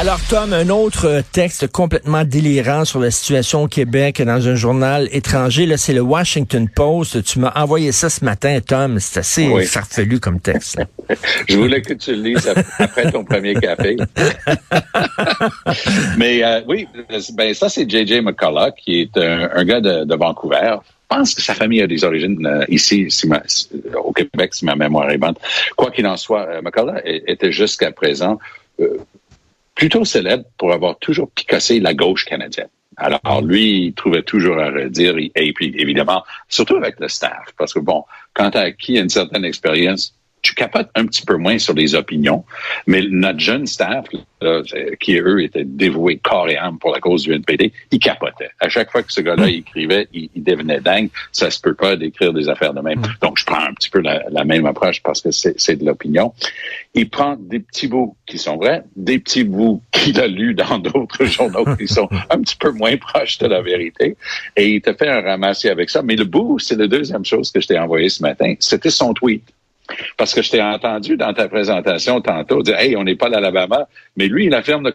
Alors Tom, un autre texte complètement délirant sur la situation au Québec dans un journal étranger, là c'est le Washington Post. Tu m'as envoyé ça ce matin, Tom. C'est assez Oui. farfelu comme texte. Je voulais que tu le lises ap- après ton premier café. Mais euh, oui, ben ça c'est JJ McCullough qui est un, un gars de, de Vancouver. Je pense que sa famille a des origines euh, ici, si ma- si- au Québec, si ma mémoire est bonne. Quoi qu'il en soit, euh, McCullough était jusqu'à présent euh, plutôt célèbre pour avoir toujours picassé la gauche canadienne. Alors, lui, il trouvait toujours à redire, et, puis évidemment, surtout avec le staff, parce que bon, quand tu as acquis une certaine expérience, tu capotes un petit peu moins sur les opinions, mais notre jeune staff, là, qui eux étaient dévoués corps et âme pour la cause du NPD, ils capotaient. À chaque fois que ce gars-là écrivait, il, il devenait dingue. Ça se peut pas d'écrire des affaires de même. Donc, je prends un petit peu la, la même approche parce que c'est c'est de l'opinion. Il prend des petits bouts qui sont vrais, des petits bouts qu'il a lus dans d'autres journaux qui sont un petit peu moins proches de la vérité, et il te fait un ramassis avec ça. Mais le bout, c'est la deuxième chose que je t'ai envoyé ce matin. C'était son tweet. Parce que je t'ai entendu dans ta présentation tantôt dire, hey, on n'est pas l'Alabama, mais lui, il affirme le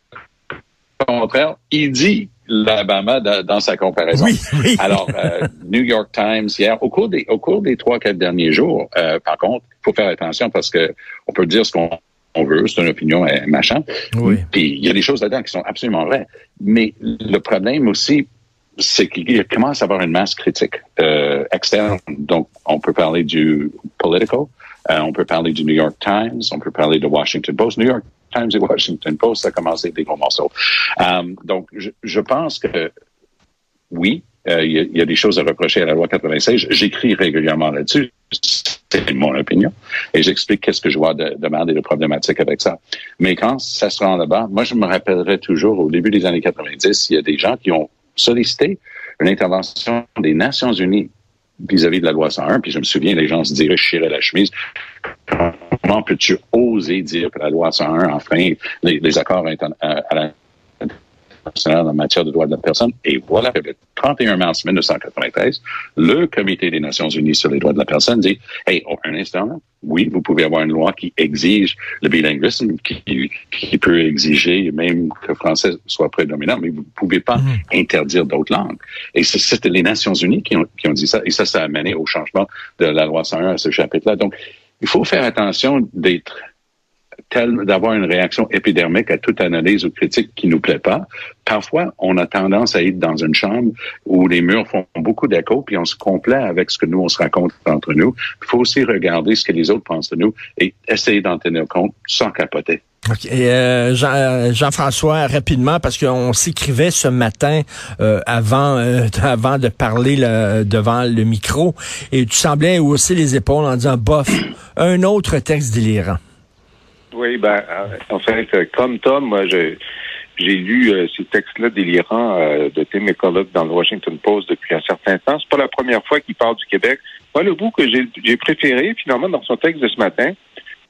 contraire. Il dit l'Alabama da- dans sa comparaison. Oui, oui. Alors, euh, New York Times hier, au cours des au cours des trois quatre derniers jours, euh, par contre, il faut faire attention parce que on peut dire ce qu'on on veut, c'est une opinion, euh, machin. Oui. Puis il y a des choses là-dedans qui sont absolument vraies. Mais le problème aussi, c'est qu'il commence à avoir une masse critique euh, externe. Donc, on peut parler du Politico, euh, on peut parler du New York Times, on peut parler de Washington Post. New York Times et Washington Post, ça a commencé avec des gros morceaux. Euh, donc, je, je pense que oui, euh, il y, y a des choses à reprocher à la loi 96. J'écris régulièrement là-dessus. C'est mon opinion. Et j'explique qu'est-ce que je vois de, de mal et de problématique avec ça. Mais quand ça se rend là-bas, moi, je me rappellerai toujours, au début des années 90, il y a des gens qui ont sollicité une intervention des Nations Unies vis-à-vis de la loi 101. Puis je me souviens, les gens se diraient, je la chemise. Comment peux-tu oser dire que la loi 101 enfreint les, accords à, à la internationale en matière de droits de la personne. Et voilà, le 31 mars 1993, le Comité des Nations Unies sur les droits de la personne dit, hey, oh, un instant, là, oui, vous pouvez avoir une loi qui exige le bilinguisme, qui, qui peut exiger même que le français soit prédominant, mais vous ne pouvez pas interdire d'autres langues. Et c'est- c'était les Nations Unies qui ont, qui ont dit ça. Et ça, ça a mené au changement de la loi 101 à ce chapitre-là. Donc, il faut faire attention d'être d'avoir une réaction épidermique à toute analyse ou critique qui nous plaît pas. Parfois, on a tendance à être dans une chambre où les murs font beaucoup d'écho, puis on se complaît avec ce que nous, on se raconte entre nous. Il faut aussi regarder ce que les autres pensent de nous et essayer d'en tenir compte sans capoter. OK. Et, euh, Jean, euh, Jean-François, rapidement, parce qu'on s'écrivait ce matin euh, avant, euh, avant de parler le- devant le micro, et tu semblais hausser les épaules en disant, bof, un autre texte délirant. Oui, ben, euh, en fait, euh, comme Tom, moi, j'ai lu euh, ces textes-là délirants euh, de Tim McCullough dans le Washington Post depuis un certain temps. C'est pas la première fois qu'il parle du Québec. Moi, le bout que j'ai préféré, finalement, dans son texte de ce matin,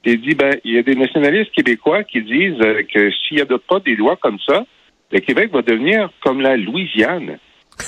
il dit, ben, il y a des nationalistes québécois qui disent euh, que s'il adopte pas des lois comme ça, le Québec va devenir comme la Louisiane.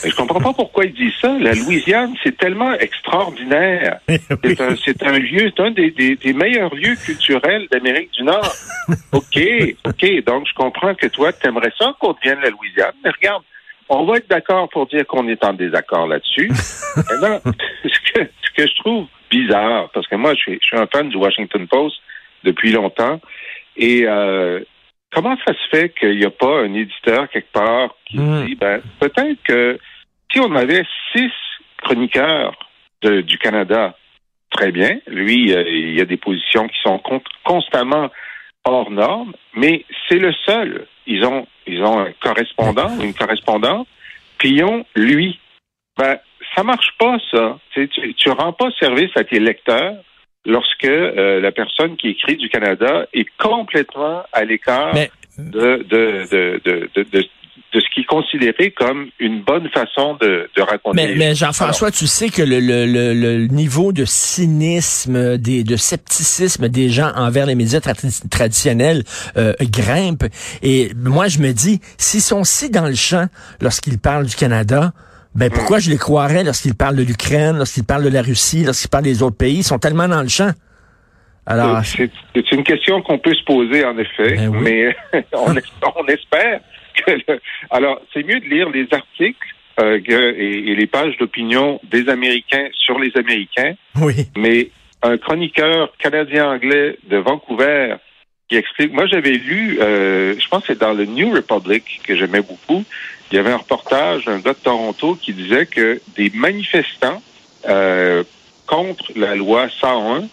Je comprends pas pourquoi il dit ça. La Louisiane, c'est tellement extraordinaire. C'est un, c'est un lieu, c'est un des, des- des meilleurs lieux culturels d'Amérique du Nord. OK, OK. Donc, je comprends que toi, tu aimerais ça qu'on devienne la Louisiane. Mais regarde, on va être d'accord pour dire qu'on est en désaccord là-dessus. Maintenant, ce que, ce que je trouve bizarre, parce que moi, je suis, je suis un fan du Washington Post depuis longtemps, et euh, comment ça se fait qu'il n'y a pas un éditeur quelque part qui Mm. dit, ben, peut-être que si on avait six chroniqueurs de- du Canada, très bien. Lui, euh, il y a des positions qui sont con- constamment hors normes, mais c'est le seul. Ils ont, ils ont un correspondant ou une correspondante, puis ils ont lui. Ben, ça marche pas, ça. Tu, tu, tu rends pas service à tes lecteurs lorsque euh, la personne qui écrit du Canada est complètement à l'écart Mais- de, de, de, de, de, ce qu'il considérait comme une bonne façon de, de raconter. Mais, mais Jean-François, tu sais que le, le, le, le, niveau de cynisme, des, de scepticisme des gens envers les médias traditionnels euh, grimpe. Et moi, je me dis, s'ils sont si dans le champ lorsqu'ils parlent du Canada, ben pourquoi je les croirais lorsqu'ils parlent de l'Ukraine, lorsqu'ils parlent de la Russie, lorsqu'ils parlent des autres pays? Ils sont tellement dans le champ. Alors, c'est une question qu'on peut se poser en effet, ben mais on, on espère alors, c'est mieux de lire les articles euh, et, les pages d'opinion des Américains sur les Américains. Oui. Mais un chroniqueur canadien-anglais de Vancouver qui explique. Moi, j'avais lu, euh, je pense que c'est dans le New Republic que j'aimais beaucoup. Il y avait un reportage d'un gars de Toronto qui disait que des manifestants euh, contre la loi 101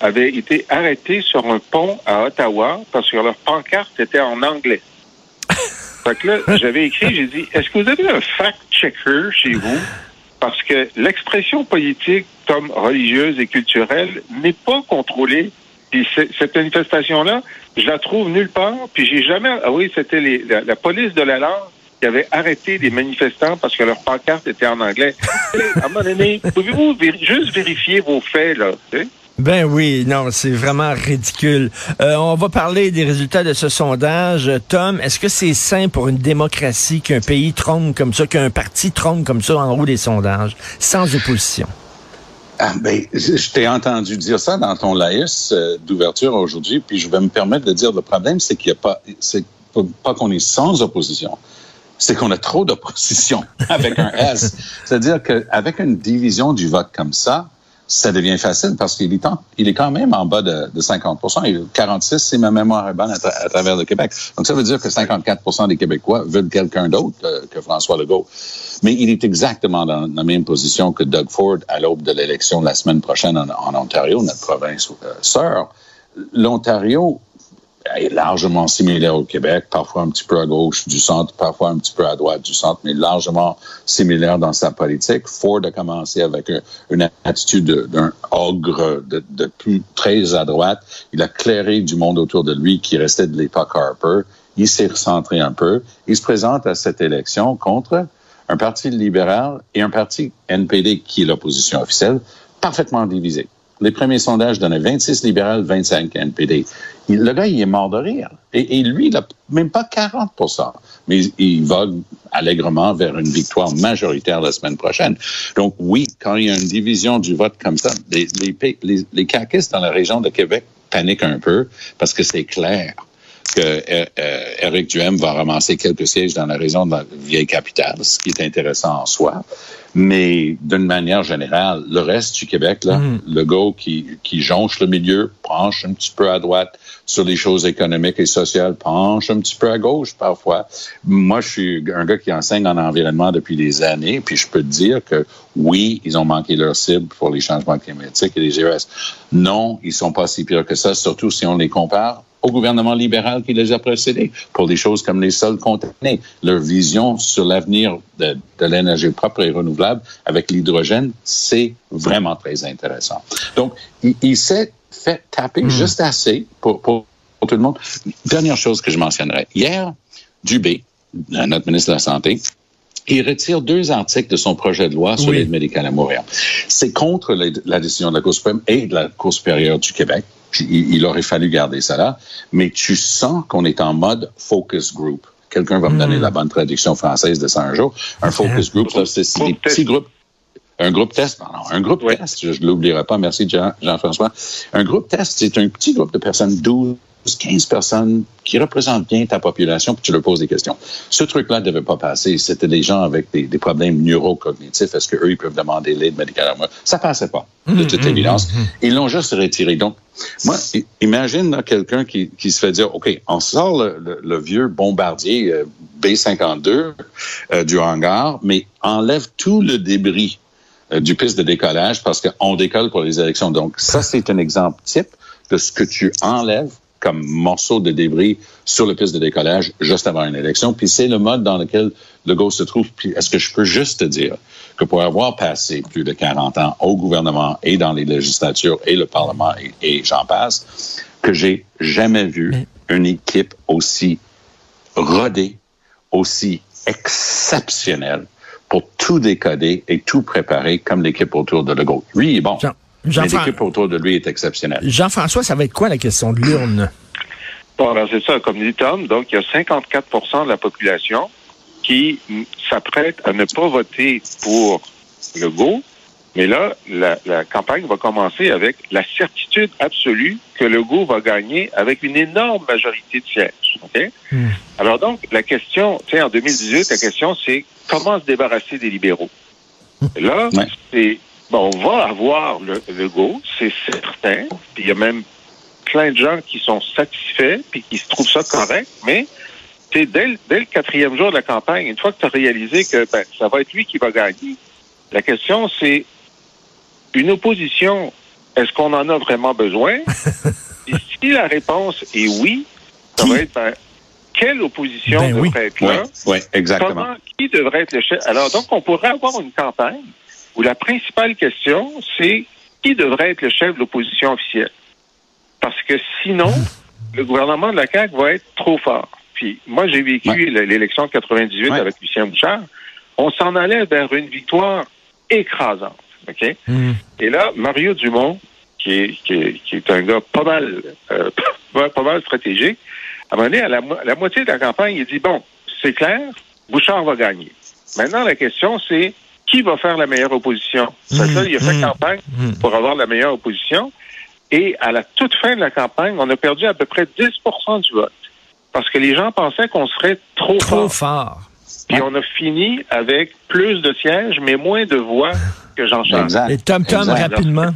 avaient été arrêtés sur un pont à Ottawa parce que leur pancarte était en anglais. Fait que là, j'avais écrit, j'ai dit, est-ce que vous avez un fact-checker chez vous? Parce que l'expression politique comme religieuse et culturelle n'est pas contrôlée. Puis cette manifestation-là, je la trouve nulle part. Puis j'ai jamais... Ah oui, c'était la, la, police de la langue qui avait arrêté des manifestants parce que leur pancarte était en anglais. à un moment donné, pouvez-vous juste vérifier vos faits, là? Ben oui, non, c'est vraiment ridicule. Euh, on va parler des résultats de ce sondage. Tom, est-ce que c'est sain pour une démocratie qu'un pays trône comme ça, qu'un parti trône comme ça en haut des sondages, sans opposition? Ah, ben, je t'ai entendu dire ça dans ton laïus euh, d'ouverture aujourd'hui, puis je vais me permettre de dire le problème, c'est qu'il n'y a pas, c'est pas qu'on est sans opposition, c'est qu'on a trop d'opposition avec un S. C'est-à-dire qu'avec une division du vote comme ça, ça devient facile parce qu'il est, il est quand même en bas de, de 50 et 46 si ma mémoire est bonne à, travers le Québec. Donc, ça veut dire que 54 des Québécois veulent quelqu'un d'autre que François Legault. Mais il est exactement dans la même position que Doug Ford à l'aube de l'élection de la semaine prochaine en, en Ontario, notre province euh, sœur. L'Ontario est largement similaire au Québec, parfois un petit peu à gauche du centre, parfois un petit peu à droite du centre, mais largement similaire dans sa politique. Ford a commencé avec une attitude d'un ogre de, plus très à droite. Il a clairé du monde autour de lui qui restait de l'époque Harper. Il s'est recentré un peu. Il se présente à cette élection contre un parti libéral et un parti NPD qui est l'opposition officielle, parfaitement divisé. Les premiers sondages donnaient 26 libérales, 25 NPD. le gars, il est mort de rire. Et, lui, il n'a même pas 40% mais il vogue allègrement vers une victoire majoritaire la semaine prochaine. Donc oui, quand il y a une division du vote comme ça, les, les, dans la région de Québec paniquent un peu parce que c'est clair que euh, euh, Éric Duhem va ramasser quelques sièges dans la région de la vieille capitale, ce qui est intéressant en soi. Mais d'une manière générale, le reste du Québec, là, mm. le gars qui, qui jonche le milieu, penche un petit peu à droite sur les choses économiques et sociales, penche un petit peu à gauche parfois. Moi, je suis un gars qui enseigne en environnement depuis des années, puis je peux te dire que oui, ils ont manqué leur cible pour les changements climatiques et les GES. Non, ils sont pas si pires que ça, surtout si on les compare au gouvernement libéral qui les a précédés pour des choses comme les sols contaminés. Leur vision sur l'avenir de, l'énergie propre et renouvelable avec l'hydrogène, c'est vraiment très intéressant. Donc, il, s'est fait taper hmm. juste assez pour, pour, tout le monde. Dernière chose que je mentionnerai. Hier, Dubé, notre ministre de la Santé, il retire deux articles de son projet de loi sur l'aide médicale à mourir. C'est contre la décision de la Cour suprême et de la Cour supérieure du Québec il, aurait fallu garder ça là. Mais tu sens qu'on est en mode focus group. Quelqu'un va me donner hmm. la bonne traduction française de ça un jour. Un focus group, c'est des petits groupes. Un groupe test, non, un groupe test, je ne l'oublierai pas, merci Jean-François. un groupe test, c'est un petit groupe de personnes, 12 15 personnes qui représentent bien ta population, puis tu leur poses des questions. Ce truc-là ne devait pas passer. C'était des gens avec des, problèmes neurocognitifs. Est-ce qu'eux, ils peuvent demander l'aide médicale à moi? Ça passait pas, de toute mmh, mmh, évidence. Mmh, ils l'ont juste retiré. Donc, moi, imagine quelqu'un qui, se fait dire, OK, on sort le, vieux bombardier euh, B-52 euh, du hangar, mais enlève tout le débris euh, du piste de décollage parce qu'on décolle pour les élections. Donc, ça, c'est un exemple type de ce que tu enlèves comme morceau de débris sur le piste de décollage juste avant une élection. Puis c'est le mode dans lequel le GO se trouve. Puis est-ce que je peux juste te dire que pour avoir passé plus de 40 ans au gouvernement et dans les législatures et le Parlement et, j'en passe, que j'ai jamais vu une équipe aussi rodée, aussi exceptionnel pour tout décoder et tout préparer comme l'équipe autour de Legault. Lui est bon, Jean- l'équipe autour de lui est exceptionnelle. Jean-François, ça va être quoi la question de l'urne? Bon, alors c'est ça, comme dit Tom, donc il y a 54% de la population qui s'apprête à ne pas voter pour Legault, mais là, la, la campagne va commencer avec la certitude absolue que Legault va gagner avec une énorme majorité de sièges. Hmm. Alors donc, la question, tu sais, en 2018, la question, c'est comment se débarrasser des libéraux? Et Là, Ouais. c'est bon, on va avoir le Legault, c'est certain. Puis il y a même plein de gens qui sont satisfaits puis qui se trouvent ça correct, mais tu sais, dès, le- dès le quatrième jour de la campagne, une fois que tu as réalisé que ben, ça va être lui qui va gagner, la question c'est une opposition, est-ce qu'on en a vraiment besoin? Et si la réponse est oui, ça Qui? va être ben, quelle opposition Ben oui. devrait être Oui, là? ouais, exactement. Comment, qui devrait être le chef? Alors, donc, on pourrait avoir une campagne où la principale question, c'est qui devrait être le chef de l'opposition officielle? Parce que sinon, le gouvernement de la CAQ va être trop fort. Puis, moi, j'ai vécu Ouais. l'élection de 98 Ouais. avec Lucien Bouchard. On s'en allait vers une victoire écrasante. OK? Hmm. Et là, Mario Dumont, qui est, qui est, qui est un gars pas mal, euh, pas, mal stratégique, à un moment donné, à la, la moitié de la campagne, il dit, bon, c'est clair, Bouchard va gagner. Maintenant, la question, c'est qui va faire la meilleure opposition? Que là, il a fait Mm, campagne mm. pour avoir la meilleure opposition. Et à la toute fin de la campagne, on a perdu à peu près 10% du vote. Parce que les gens pensaient qu'on serait trop, Trop fort. fort. Puis on a fini avec plus de sièges, mais moins de voix que Jean. Exact. Et Tom Tom, Exact. rapidement.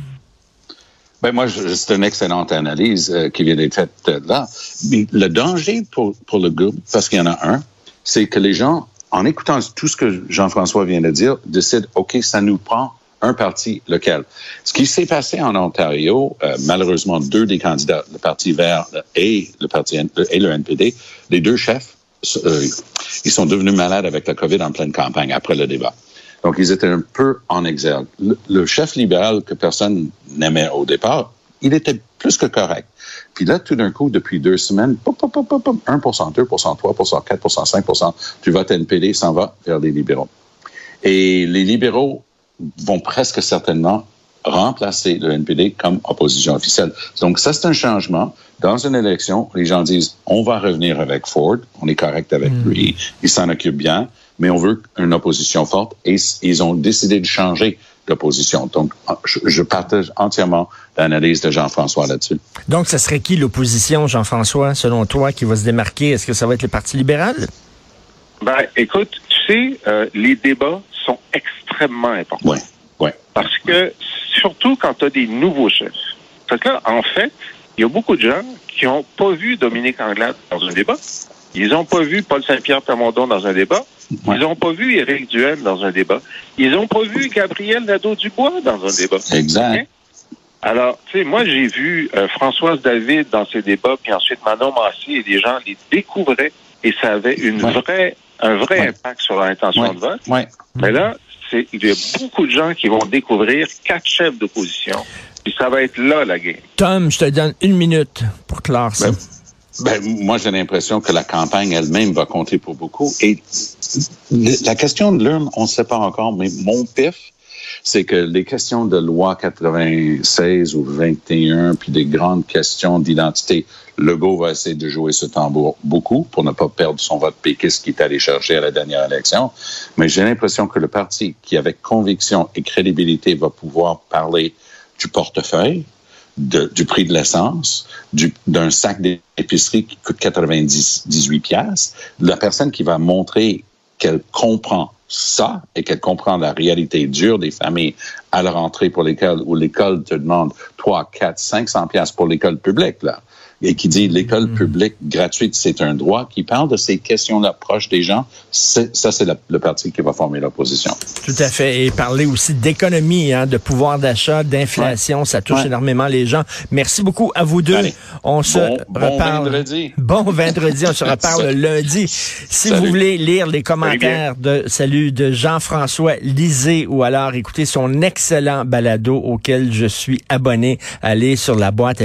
Ben moi, c'est une excellente analyse euh, qui vient d'être faite euh, là. Mais le danger pour, pour le groupe, parce qu'il y en a un, c'est que les gens, en écoutant tout ce que Jean-François vient de dire, décident, OK, ça nous prend un parti lequel. Ce qui s'est passé en Ontario, euh, malheureusement, deux des candidats, le Parti vert et le Parti N- et le NPD, les deux chefs, euh, ils sont devenus malades avec la COVID en pleine campagne après le débat. Donc, ils étaient un peu en exergue. Le chef libéral que personne n'aimait au départ, il était plus que correct. Puis là, tout d'un coup, depuis deux semaines, pop, pop, pop, pop, pop, 1 2 3 4 5 du vote NPD s'en va vers les libéraux. Et les libéraux vont presque certainement remplacer le NPD comme opposition officielle. Donc ça, c'est un changement. Dans une élection, les gens disent, on va revenir avec Ford, on est correct avec lui, il s'en occupe bien, mais on veut une opposition forte et ils ont décidé de changer Donc, je, je partage entièrement l'analyse de Jean-François là-dessus. Donc, ce serait qui l'opposition, Jean-François, selon toi, qui va se démarquer? Est-ce que ça va être le Parti libéral? Ben, écoute, tu sais, euh, les débats sont extrêmement importants. Oui, oui. Parce que, surtout quand tu as des nouveaux chefs. Parce que là, en fait, il y a beaucoup de gens qui n'ont pas vu Dominique Anglade dans un débat. Ils n'ont pas vu Paul Saint-Pierre Plamondon dans un débat. Ouais. Ils n'ont pas vu Éric Duhem dans un débat. Ils n'ont pas vu Gabriel Nadeau-Dubois dans un débat. Exact. Ok? Alors, tu sais, moi, j'ai vu euh, Françoise David dans ces débats, puis ensuite Manon Massé, et les gens les découvraient, et ça avait une Ouais. vraie, un vrai Ouais. impact sur leur intention de vote. oui. Mais là, c'est, il y a beaucoup de gens qui vont découvrir quatre chefs d'opposition. Puis ça va être là, la game. Tom, je te donne une minute pour clore ça. Ben, Ben, moi, j'ai l'impression que la campagne elle-même va compter pour beaucoup. Et la question de l'urne, on ne sait pas encore, mais mon pif, c'est que les questions de loi 96 ou 21, puis des grandes questions d'identité, Legault va essayer de jouer ce tambour beaucoup pour ne pas perdre son vote péquiste qu'il est allé chercher à la dernière élection. Mais j'ai l'impression que le parti qui, avec conviction et crédibilité, va pouvoir parler du portefeuille, du prix de l'essence, du- d'un sac d'épicerie qui coûte 98 pièces, la personne qui va montrer qu'elle comprend ça et qu'elle comprend la réalité dure des familles à leur entrée pour l'école où l'école te demande 3, 4, 500 pièces pour l'école publique, là. Et qui dit l'école publique gratuite, c'est un droit, qui parle de ces questions-là proches des gens, ça, c'est le parti qui va former l'opposition. Tout à fait. Et parler aussi d'économie, hein, de pouvoir d'achat, d'inflation, ça touche Ouais. énormément les gens. Merci beaucoup à vous deux. Allez. On se Bon- bon reparle. vendredi. Bon vendredi. On se reparle lundi. Si Salut. vous voulez lire les commentaires de salut de Jean-François Lisée ou alors écouter son excellent balado auquel je suis abonné, allez sur la boîte